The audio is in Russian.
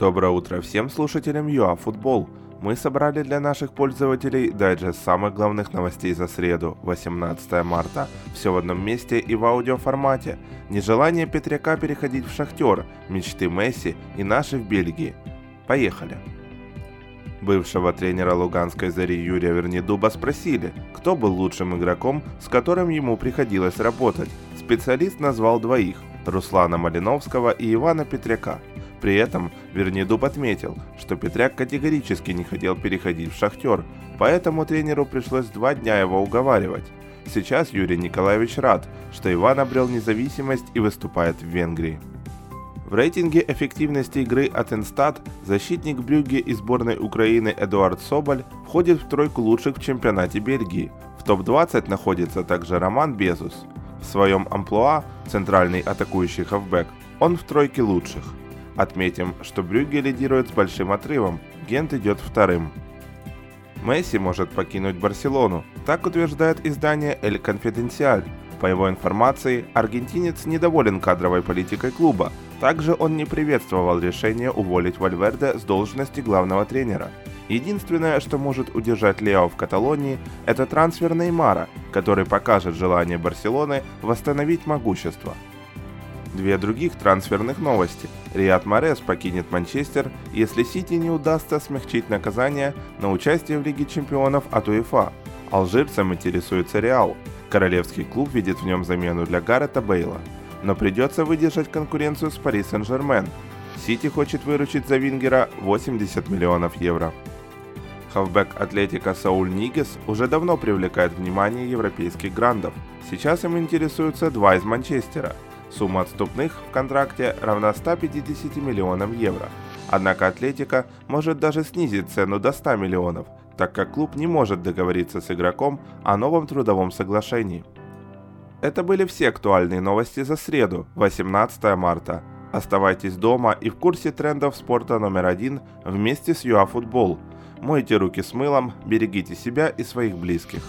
Доброе утро всем слушателям ЮАФутбол. Мы собрали для наших пользователей дайджест самых главных новостей за среду, 18 марта, все в одном месте и в аудиоформате. Нежелание Петряка переходить в Шахтер, мечты Месси и наши в Бельгии. Поехали! Бывшего тренера Луганской Зари Юрия Вернедуба спросили, кто был лучшим игроком, с которым ему приходилось работать. Специалист назвал двоих – Руслана Малиновского и Ивана Петряка – при этом Вернидуб отметил, что Петряк категорически не хотел переходить в «Шахтер», поэтому тренеру пришлось два дня его уговаривать. Сейчас Юрий Николаевич рад, что Иван обрел независимость и выступает в Венгрии. В рейтинге эффективности игры от Инстат защитник Брюгге и сборной Украины Эдуард Соболь входит в тройку лучших в чемпионате Бельгии. В топ-20 находится также Роман Безус. В своем амплуа, центральный атакующий хавбэк, он в тройке лучших. Отметим, что Брюгге лидирует с большим отрывом, Гент идет вторым. Месси может покинуть Барселону, так утверждает издание «Эль Конфиденциаль». По его информации, аргентинец недоволен кадровой политикой клуба. Также он не приветствовал решение уволить Вальверде с должности главного тренера. Единственное, что может удержать Лео в Каталонии, это трансфер Неймара, который покажет желание Барселоны восстановить могущество – Две других трансферных новости. Риад Морес покинет Манчестер, если Сити не удастся смягчить наказание на участие в Лиге чемпионов от УЕФА. Алжирцем интересуется Реал. Королевский клуб видит в нем замену для Гаррета Бейла. Но придется выдержать конкуренцию с Пари Сен-Жермен. Сити хочет выручить за Вингера 80 миллионов евро. Хавбек Атлетика Сауль Нигес уже давно привлекает внимание европейских грандов. Сейчас им интересуются два из Манчестера – Сумма отступных в контракте равна 150 миллионам евро. Однако Атлетика может даже снизить цену до 100 миллионов, так как клуб не может договориться с игроком о новом трудовом соглашении. Это были все актуальные новости за среду, 18 марта. Оставайтесь дома и в курсе трендов спорта номер один вместе с ЮАФутбол. Мойте руки с мылом, берегите себя и своих близких.